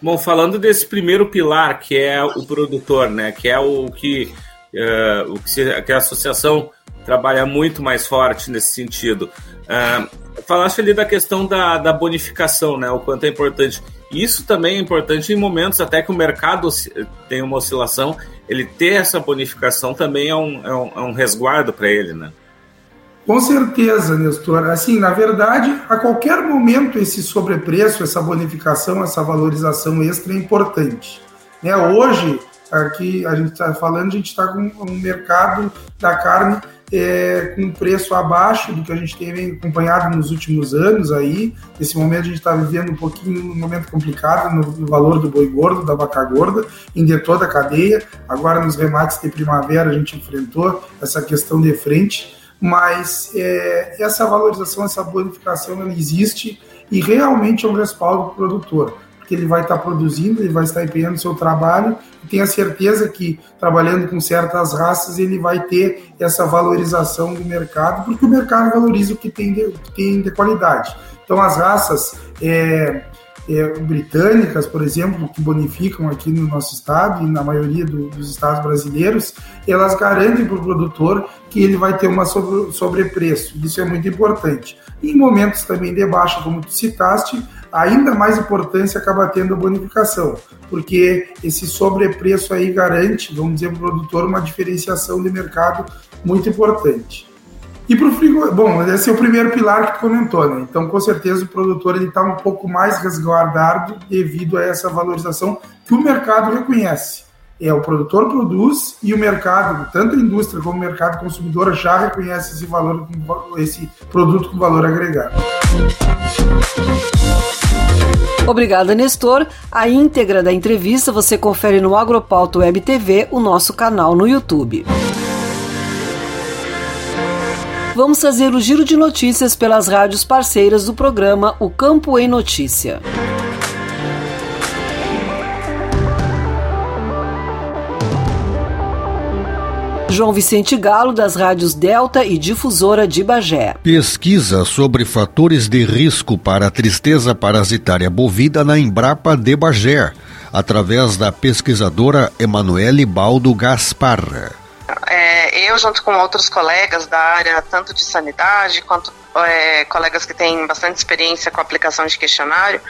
Bom, falando desse primeiro pilar, que é o produtor, né, que é o que, uh, o que, se, que a associação trabalha muito mais forte nesse sentido. Uh, falaste ali da questão da, da bonificação, né, o quanto é importante. Isso também é importante em momentos até que o mercado tem uma oscilação, ele ter essa bonificação também é um, é um, é um resguardo para ele, né? Com certeza, Nestor. Assim, na verdade, a qualquer momento esse sobrepreço, essa bonificação, essa valorização extra é importante. Né? Hoje, aqui a gente está falando, a gente está com um mercado da carne é, com preço abaixo do que a gente tem acompanhado nos últimos anos aí. Nesse momento a gente está vivendo um pouquinho um momento complicado no, no, valor do boi gordo, da vaca gorda, em de toda a cadeia. Agora nos remates de primavera a gente enfrentou essa questão de frente mas é, essa valorização, essa bonificação, ela existe e realmente é um respaldo para o produtor, porque ele vai estar produzindo, ele vai estar empenhando seu trabalho tenha certeza que trabalhando com certas raças ele vai ter essa valorização do mercado, porque o mercado valoriza o que tem de, que tem de qualidade. Então as raças é, é, britânicas, por exemplo, que bonificam aqui no nosso estado e na maioria do, dos estados brasileiros, elas garantem para o produtor que ele vai ter uma sobre, sobrepreço. Isso é muito importante. em momentos também de baixa, como tu citaste, ainda mais importância acaba tendo a bonificação, porque esse sobrepreço aí garante, vamos dizer, para o produtor uma diferenciação de mercado muito importante. E para o frigorífico, bom, esse é o primeiro pilar que comentou, né? Então, com certeza, o produtor está um pouco mais resguardado devido a essa valorização que o mercado reconhece. É, o produtor produz e o mercado, tanto a indústria como o mercado consumidor, já reconhece esse valor, esse produto com valor agregado. Obrigada, Nestor. A íntegra da entrevista você confere no Agropauto Web TV, o nosso canal no YouTube vamos trazer o giro de notícias pelas rádios parceiras do programa O Campo em Notícia. João Vicente Galo, das rádios Delta e Difusora de Bagé. Pesquisa sobre fatores de risco para a tristeza parasitária bovina na Embrapa de Bagé, através da pesquisadora Emanuele Baldo Gaspar é, eu, junto com outros colegas da área, tanto de sanidade quanto é, colegas que têm bastante experiência com a aplicação de questionário,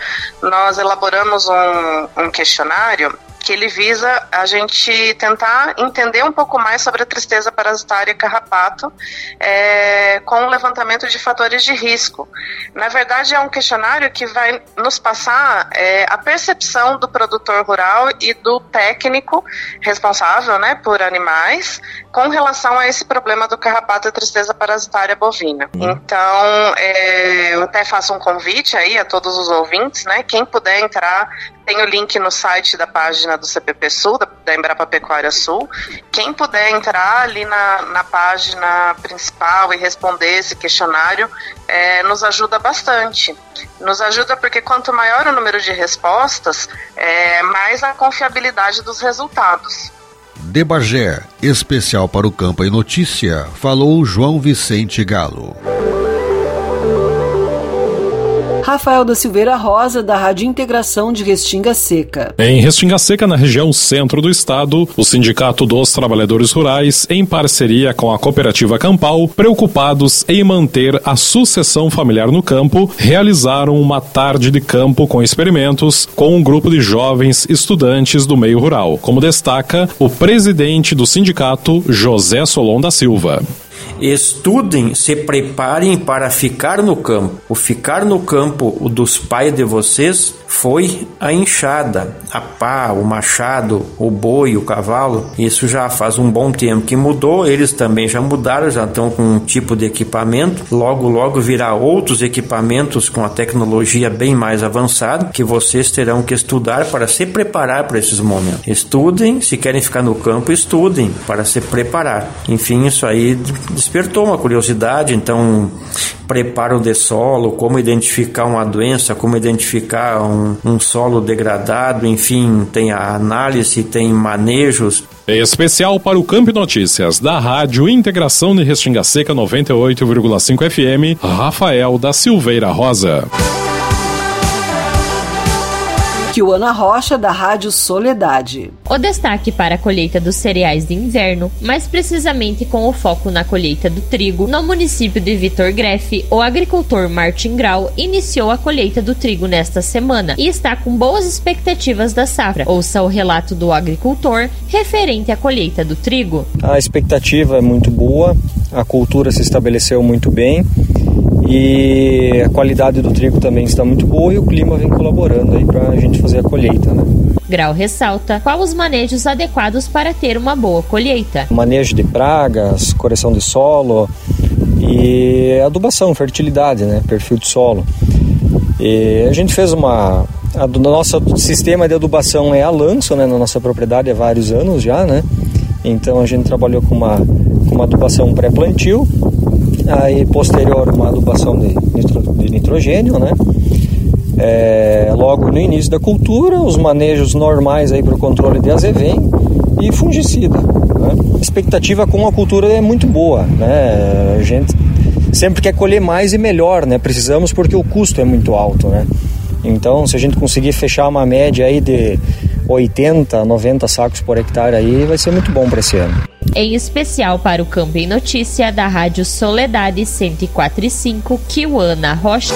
nós elaboramos um, um questionário que ele visa a gente tentar entender um pouco mais sobre a tristeza parasitária carrapato é, com o levantamento de fatores de risco. Na verdade, é um questionário que vai nos passar é, a percepção do produtor rural e do técnico responsável né, por animais com relação a esse problema do carrapato e tristeza parasitária bovina. Uhum. Então, é, eu até faço um convite aí a todos os ouvintes, né? Quem puder entrar tem o link no site da página do CPP Sul, da, da Embrapa Pecuária Sul. Quem puder entrar ali na, na página principal e responder esse questionário, é, nos ajuda bastante. Nos ajuda porque quanto maior o número de respostas, é, mais a confiabilidade dos resultados. De Bagé, especial para o Campo e Notícia, falou João Vicente Galo. Rafael da Silveira Rosa, da Rádio Integração de Restinga Seca. Em Restinga Seca, na região centro do estado, o Sindicato dos Trabalhadores Rurais, em parceria com a Cooperativa Campal, preocupados em manter a sucessão familiar no campo, realizaram uma tarde de campo com experimentos com um grupo de jovens estudantes do meio rural, como destaca o presidente do sindicato, José Solon da Silva estudem, se preparem para ficar no campo. O ficar no campo o dos pais de vocês foi a enxada, a pá, o machado, o boi, o cavalo. Isso já faz um bom tempo que mudou, eles também já mudaram, já estão com um tipo de equipamento. Logo, logo virá outros equipamentos com a tecnologia bem mais avançada que vocês terão que estudar para se preparar para esses momentos. Estudem, se querem ficar no campo, estudem para se preparar. Enfim, isso aí despertou uma curiosidade, então preparo de solo, como identificar uma doença, como identificar um, um solo degradado, enfim, tem a análise, tem manejos. Em especial para o Campo Notícias da Rádio Integração de Restinga Seca 98,5 FM, Rafael da Silveira Rosa. Kiwana Rocha, da Rádio Soledade. O destaque para a colheita dos cereais de inverno, mais precisamente com o foco na colheita do trigo, no município de Vitor Greff, o agricultor Martin Grau iniciou a colheita do trigo nesta semana e está com boas expectativas da safra. Ouça o relato do agricultor referente à colheita do trigo. A expectativa é muito boa, a cultura se estabeleceu muito bem e a qualidade do trigo também está muito boa e o clima vem colaborando aí para a gente fazer a colheita, né? Grau ressalta qual os manejos adequados para ter uma boa colheita. Manejo de pragas, correção de solo e adubação, fertilidade, né? Perfil de solo. E a gente fez uma a do nosso sistema de adubação é a lanço, né, na nossa propriedade há vários anos já, né? Então a gente trabalhou com uma com uma adubação pré-plantio aí posterior uma adubação de, de nitrogênio, né? É, logo no início da cultura, os manejos normais aí para o controle de azevém e fungicida. Né? A expectativa com a cultura é muito boa, né? A gente sempre quer colher mais e melhor, né? Precisamos porque o custo é muito alto, né? Então, se a gente conseguir fechar uma média aí de 80, 90 sacos por hectare aí, vai ser muito bom para esse ano. Em especial para o Campo em Notícia da Rádio Soledade 104.5, Kiwana Rocha.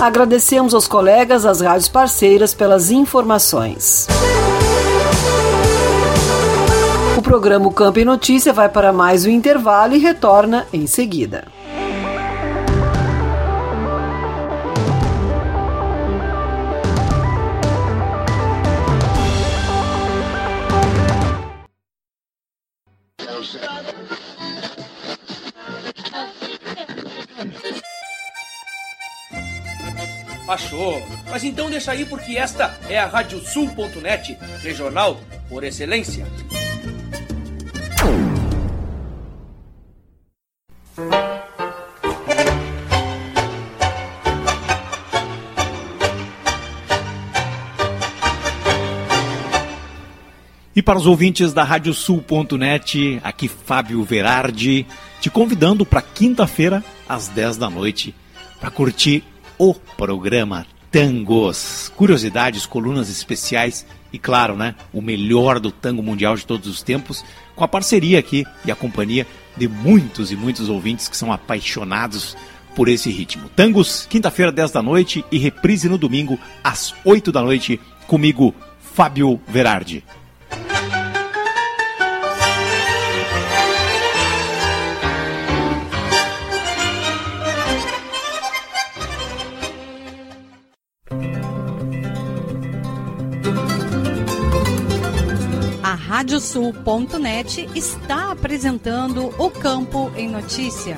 Agradecemos aos colegas das rádios parceiras pelas informações. O programa Campo em Notícia vai para mais um intervalo e retorna em seguida. Achou? Mas então deixa aí porque esta é a Radiosul.net, regional por excelência. E para os ouvintes da Radiosul.net, aqui Fábio Verardi, te convidando para quinta-feira, às 10 da noite, para curtir o programa Tangos. Curiosidades, colunas especiais e, claro, né, o melhor do tango mundial de todos os tempos, com a parceria aqui e a companhia de muitos e muitos ouvintes que são apaixonados por esse ritmo. Tangos, quinta-feira, 10 da noite e reprise no domingo, às 8 da noite, comigo, Fábio Verardi. Radiosul.net está apresentando o Campo em Notícia.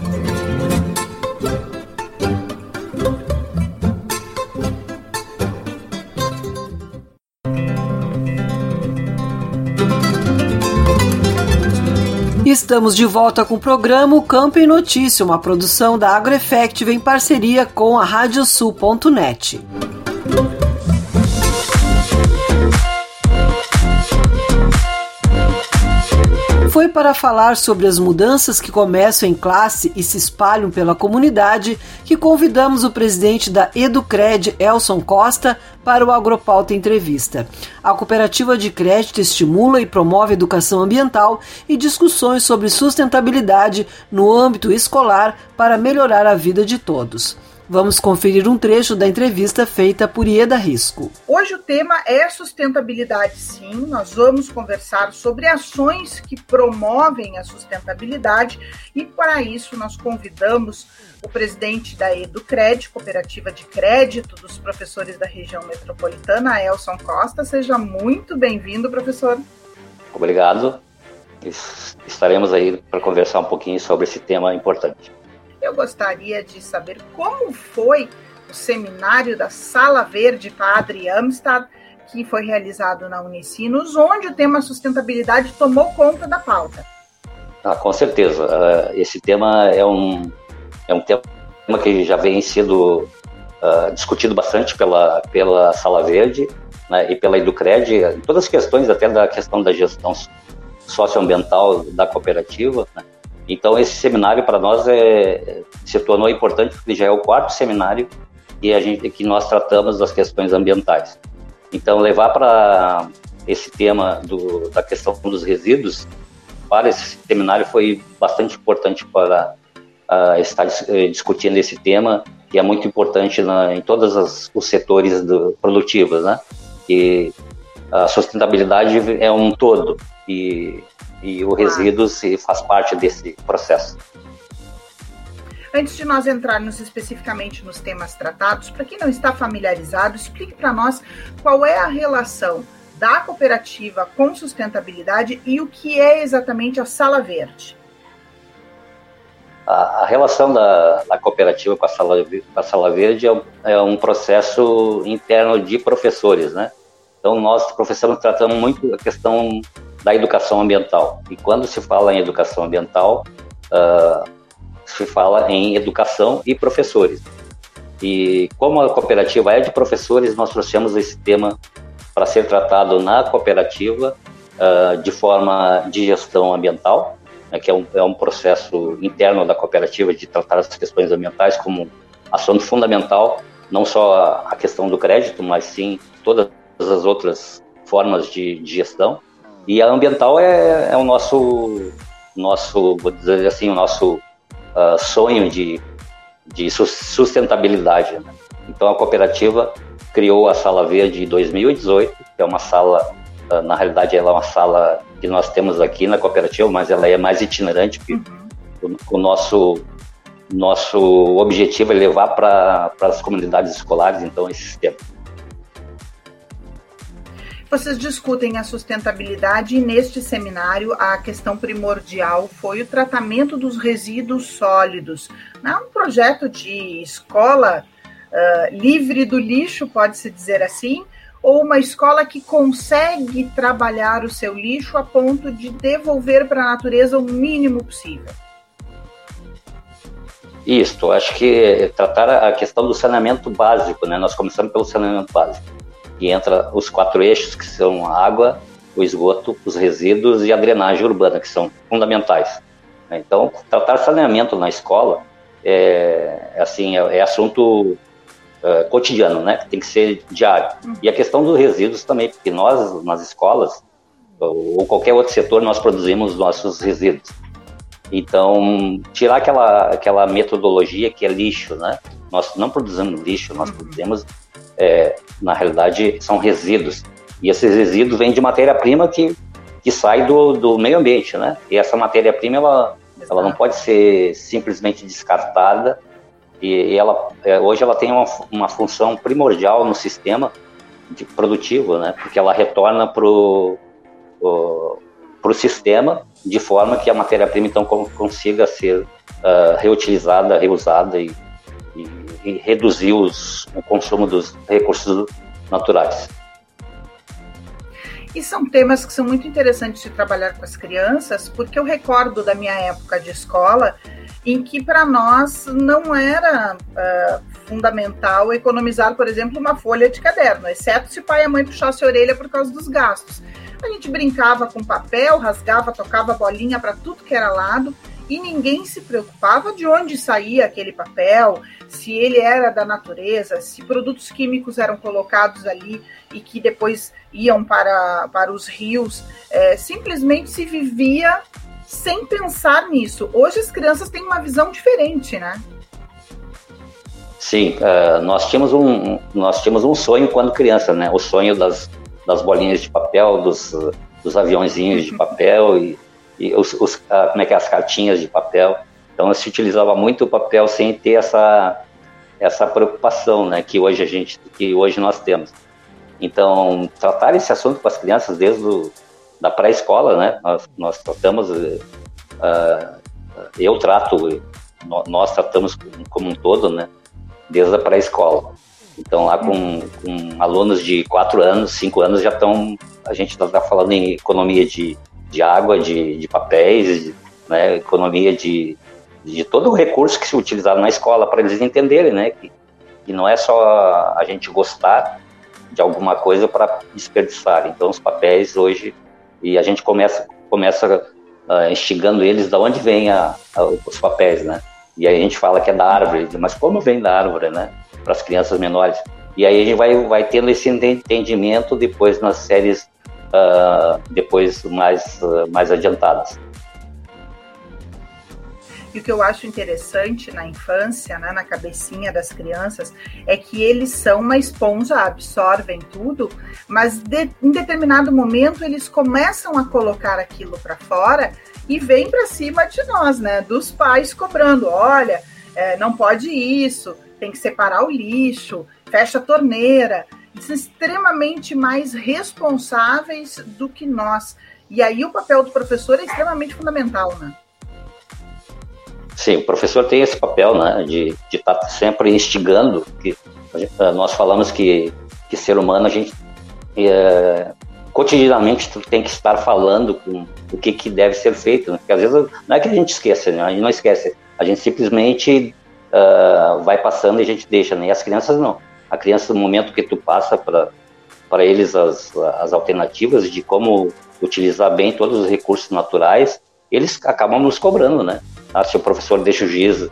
Estamos de volta com o programa o Campo em Notícia, uma produção da AgroEffective em parceria com a Radiosul.net. Foi para falar sobre as mudanças que começam em classe e se espalham pela comunidade que convidamos o presidente da Educred, Elson Costa, para o Agropauta Entrevista. A cooperativa de crédito estimula e promove educação ambiental e discussões sobre sustentabilidade no âmbito escolar para melhorar a vida de todos. Vamos conferir um trecho da entrevista feita por Ieda Risco. Hoje o tema é sustentabilidade, sim. Nós vamos conversar sobre ações que promovem a sustentabilidade e para isso nós convidamos o presidente da Educred, Cooperativa de Crédito dos Professores da Região Metropolitana, Elson Costa. Seja muito bem-vindo, professor. Obrigado. Estaremos aí para conversar um pouquinho sobre esse tema importante. Eu gostaria de saber como foi o seminário da Sala Verde Padre Amstad, que foi realizado na Unicinos, onde o tema sustentabilidade tomou conta da pauta. Ah, com certeza. Uh, esse tema é um, é um tema que já vem sendo uh, discutido bastante pela, pela Sala Verde né, e pela Educred, todas as questões, até da questão da gestão socioambiental da cooperativa. Né? Então, esse seminário para nós é, se tornou importante porque já é o quarto seminário a gente, que nós tratamos das questões ambientais. Então, levar para esse tema do, da questão dos resíduos para esse seminário foi bastante importante para uh, estar uh, discutindo esse tema que é muito importante na, em todos as, os setores do, produtivos, né? E a sustentabilidade é um todo e, e o resíduo se faz parte desse processo. Antes de nós entrarmos especificamente nos temas tratados, para quem não está familiarizado, explique para nós qual é a relação da cooperativa com sustentabilidade e o que é exatamente a Sala Verde. A, a relação da, da, cooperativa com a Sala, com a Sala Verde é um, é um processo interno de professores, né? Então, nós, professores, tratamos muito a questão da educação ambiental. E quando se fala em educação ambiental, uh, se fala em educação e professores. E como a cooperativa é de professores, nós trouxemos esse tema para ser tratado na cooperativa uh, de forma de gestão ambiental, né, que é um, é um processo interno da cooperativa de tratar as questões ambientais como assunto fundamental, não só a questão do crédito, mas sim todas as outras formas de, de gestão. E a ambiental é, é o nosso, nosso, vou dizer assim, o nosso uh, sonho de, de sustentabilidade. Né? Então a cooperativa criou a Sala Verde em 2018, que é uma sala, uh, na realidade ela é uma sala que nós temos aqui na cooperativa, mas ela é mais itinerante, porque uhum. o, o nosso nosso objetivo é levar para as comunidades escolares, então, esse sistema. Vocês discutem a sustentabilidade e neste seminário a questão primordial foi o tratamento dos resíduos sólidos. É um projeto de escola uh, livre do lixo, pode-se dizer assim, ou uma escola que consegue trabalhar o seu lixo a ponto de devolver para a natureza o mínimo possível? Isso, acho que tratar a questão do saneamento básico, né? Nós começamos pelo saneamento básico que entra os quatro eixos, que são a água, o esgoto, os resíduos e a drenagem urbana, que são fundamentais. Então, tratar saneamento na escola é, é assim, é, é assunto é, cotidiano, né? Tem que ser diário. E a questão dos resíduos também, porque nós, nas escolas, ou qualquer outro setor, nós produzimos nossos resíduos. Então, tirar aquela, aquela metodologia que é lixo, né? Nós não produzimos lixo, nós produzimos é, na realidade, são resíduos. E esses resíduos vêm de matéria-prima que, que sai do, do meio ambiente, né? E essa matéria-prima, ela, ela não pode ser simplesmente descartada e, ela, é, hoje ela tem uma, uma função primordial no sistema de produtivo, né? Porque ela retorna para o sistema de forma que a matéria-prima então consiga ser uh, reutilizada, reusada e e reduzir os, o consumo dos recursos naturais. E são temas que são muito interessantes de trabalhar com as crianças, porque eu recordo da minha época de escola em que para nós não era uh, fundamental economizar, por exemplo, uma folha de caderno, exceto se o pai e a mãe puxassem a orelha por causa dos gastos. A gente brincava com papel, rasgava, tocava bolinha para tudo que era lado e ninguém se preocupava de onde saía aquele papel, se ele era da natureza, se produtos químicos eram colocados ali e que depois iam para, para os rios. É, simplesmente se vivia sem pensar nisso. Hoje as crianças têm uma visão diferente, né? Sim, uh, nós tínhamos um nós tínhamos um sonho quando criança, né? O sonho das, das bolinhas de papel, dos, dos aviãozinhos de papel e e os, os, como é que é, as cartinhas de papel. Então se utilizava muito o papel sem ter essa essa preocupação, né, que hoje a gente que hoje nós temos. Então tratar esse assunto com as crianças desde o, da pré-escola, né, nós, nós tratamos uh, eu trato nós tratamos como um todo, né, desde a pré-escola. Então lá com, com alunos de quatro anos, cinco anos já estão a gente está falando em economia de de água, de, de papéis, né, economia de, de todo o recurso que se utilizava na escola, para eles entenderem né, que, que não é só a gente gostar de alguma coisa para desperdiçar. Então, os papéis hoje, e a gente começa, começa uh, instigando eles de onde a, os papéis, né? E aí a gente fala que é da árvore, mas como vem da árvore, né? Para as crianças menores. E aí a gente vai, vai tendo esse entendimento depois nas séries uh, depois mais, uh, mais adiantadas. E o que eu acho interessante na infância, né, na cabecinha das crianças, é que eles são uma esponja, absorvem tudo, mas de, em determinado momento eles começam a colocar aquilo para fora e vem para cima de nós, né, dos pais cobrando, olha, é, não pode isso, tem que separar o lixo, fecha a torneira. Extremamente mais responsáveis do que nós. E aí o papel do professor é extremamente fundamental, né? Sim, o professor tem esse papel, né, de estar tá sempre instigando, que eh, nós falamos que, que ser humano a gente é, cotidianamente tem que estar falando com o que, que deve ser feito, né? porque às vezes não é que a gente esqueça, né? a gente não esquece, a gente simplesmente uh, vai passando e a gente deixa, né? as crianças não. A criança, no momento que tu passa para eles as, as alternativas de como utilizar bem todos os recursos naturais, eles acabam nos cobrando, né? Ah, se o professor deixa o giz uh,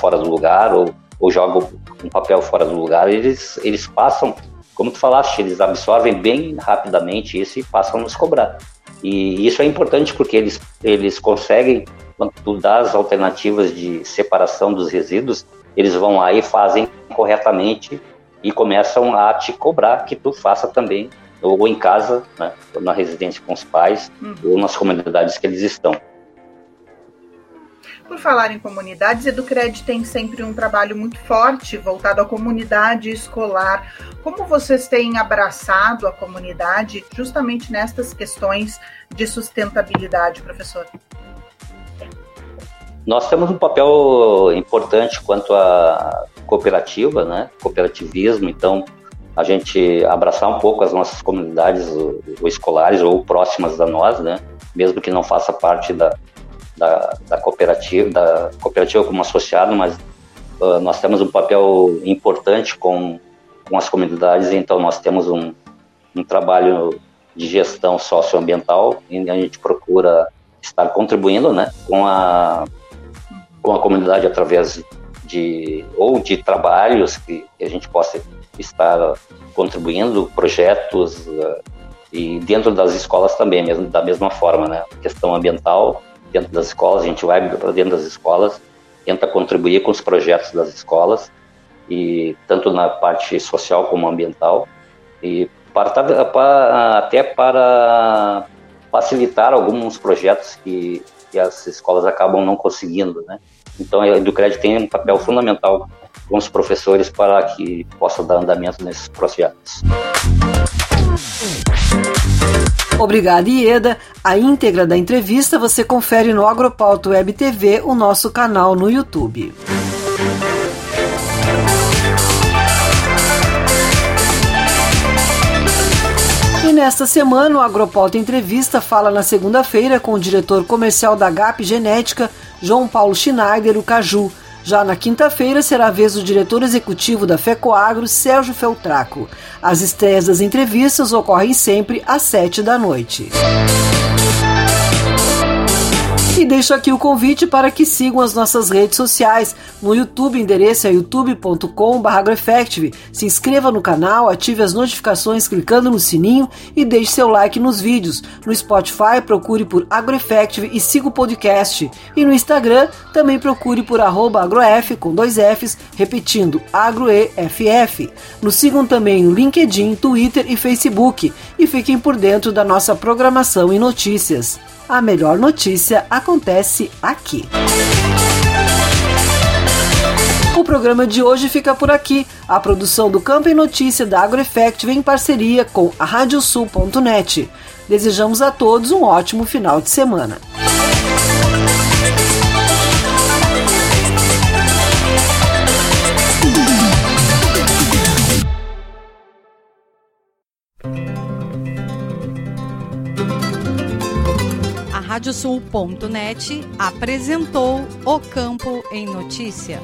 fora do lugar ou, ou joga um papel fora do lugar, eles, eles passam, como tu falaste, eles absorvem bem rapidamente isso e passam a nos cobrar. E isso é importante porque eles, eles conseguem, quando tu dá as alternativas de separação dos resíduos, eles vão lá e fazem corretamente e começam a te cobrar que tu faça também, ou em casa, né, ou na residência com os pais, uhum. ou nas comunidades que eles estão. Por falar em comunidades, Educred tem sempre um trabalho muito forte voltado à comunidade escolar. Como vocês têm abraçado a comunidade justamente nestas questões de sustentabilidade, professor? Nós temos um papel importante quanto à cooperativa, né? Cooperativismo, então a gente abraçar um pouco as nossas comunidades ou, escolares ou próximas da nós, né? Mesmo que não faça parte da, da, da cooperativa, da cooperativa como associado, mas uh, nós temos um papel importante com, com as comunidades, então nós temos um, um trabalho de gestão socioambiental e a gente procura estar contribuindo né, com, a, com a comunidade através de ou de trabalhos que, a gente possa estar contribuindo, projetos uh, e dentro das escolas também, mesmo da mesma forma, né? Questão ambiental dentro das escolas, a gente vai para dentro das escolas, tenta contribuir com os projetos das escolas, e tanto na parte social como ambiental, e para, para, até para facilitar alguns projetos que, que as escolas acabam não conseguindo, né? Então, a Educred tem um papel fundamental com os professores para que possa dar andamento nesses projetos. Obrigada, Ieda. A íntegra da entrevista você confere no Agropauto Web TV, o nosso canal no YouTube. Nesta semana, o Agropauta Entrevista fala na segunda-feira com o diretor comercial da GAP Genética, João Paulo Schneider, o Caju, já na quinta-feira será a vez do diretor executivo da FECOAGRO, Sérgio Feltraco. As estreias das entrevistas ocorrem sempre às sete da noite. E deixo aqui o convite para que sigam as nossas redes sociais. No YouTube, endereço é youtube.com.br Se inscreva no canal, ative as notificações clicando no sininho e deixe seu like nos vídeos. No Spotify, procure por AgroEffective e siga o podcast. E no Instagram, também procure por agroef com dois Fs, repetindo agroeff. Nos sigam também no LinkedIn, Twitter e Facebook. E fiquem por dentro da nossa programação e notícias a melhor notícia acontece aqui. O programa de hoje fica por aqui. A produção do Campo em Notícia da AgroEffect vem em parceria com a Radiosul.net. Desejamos a todos um ótimo final de semana. Radiosul.net apresentou O Campo em Notícia.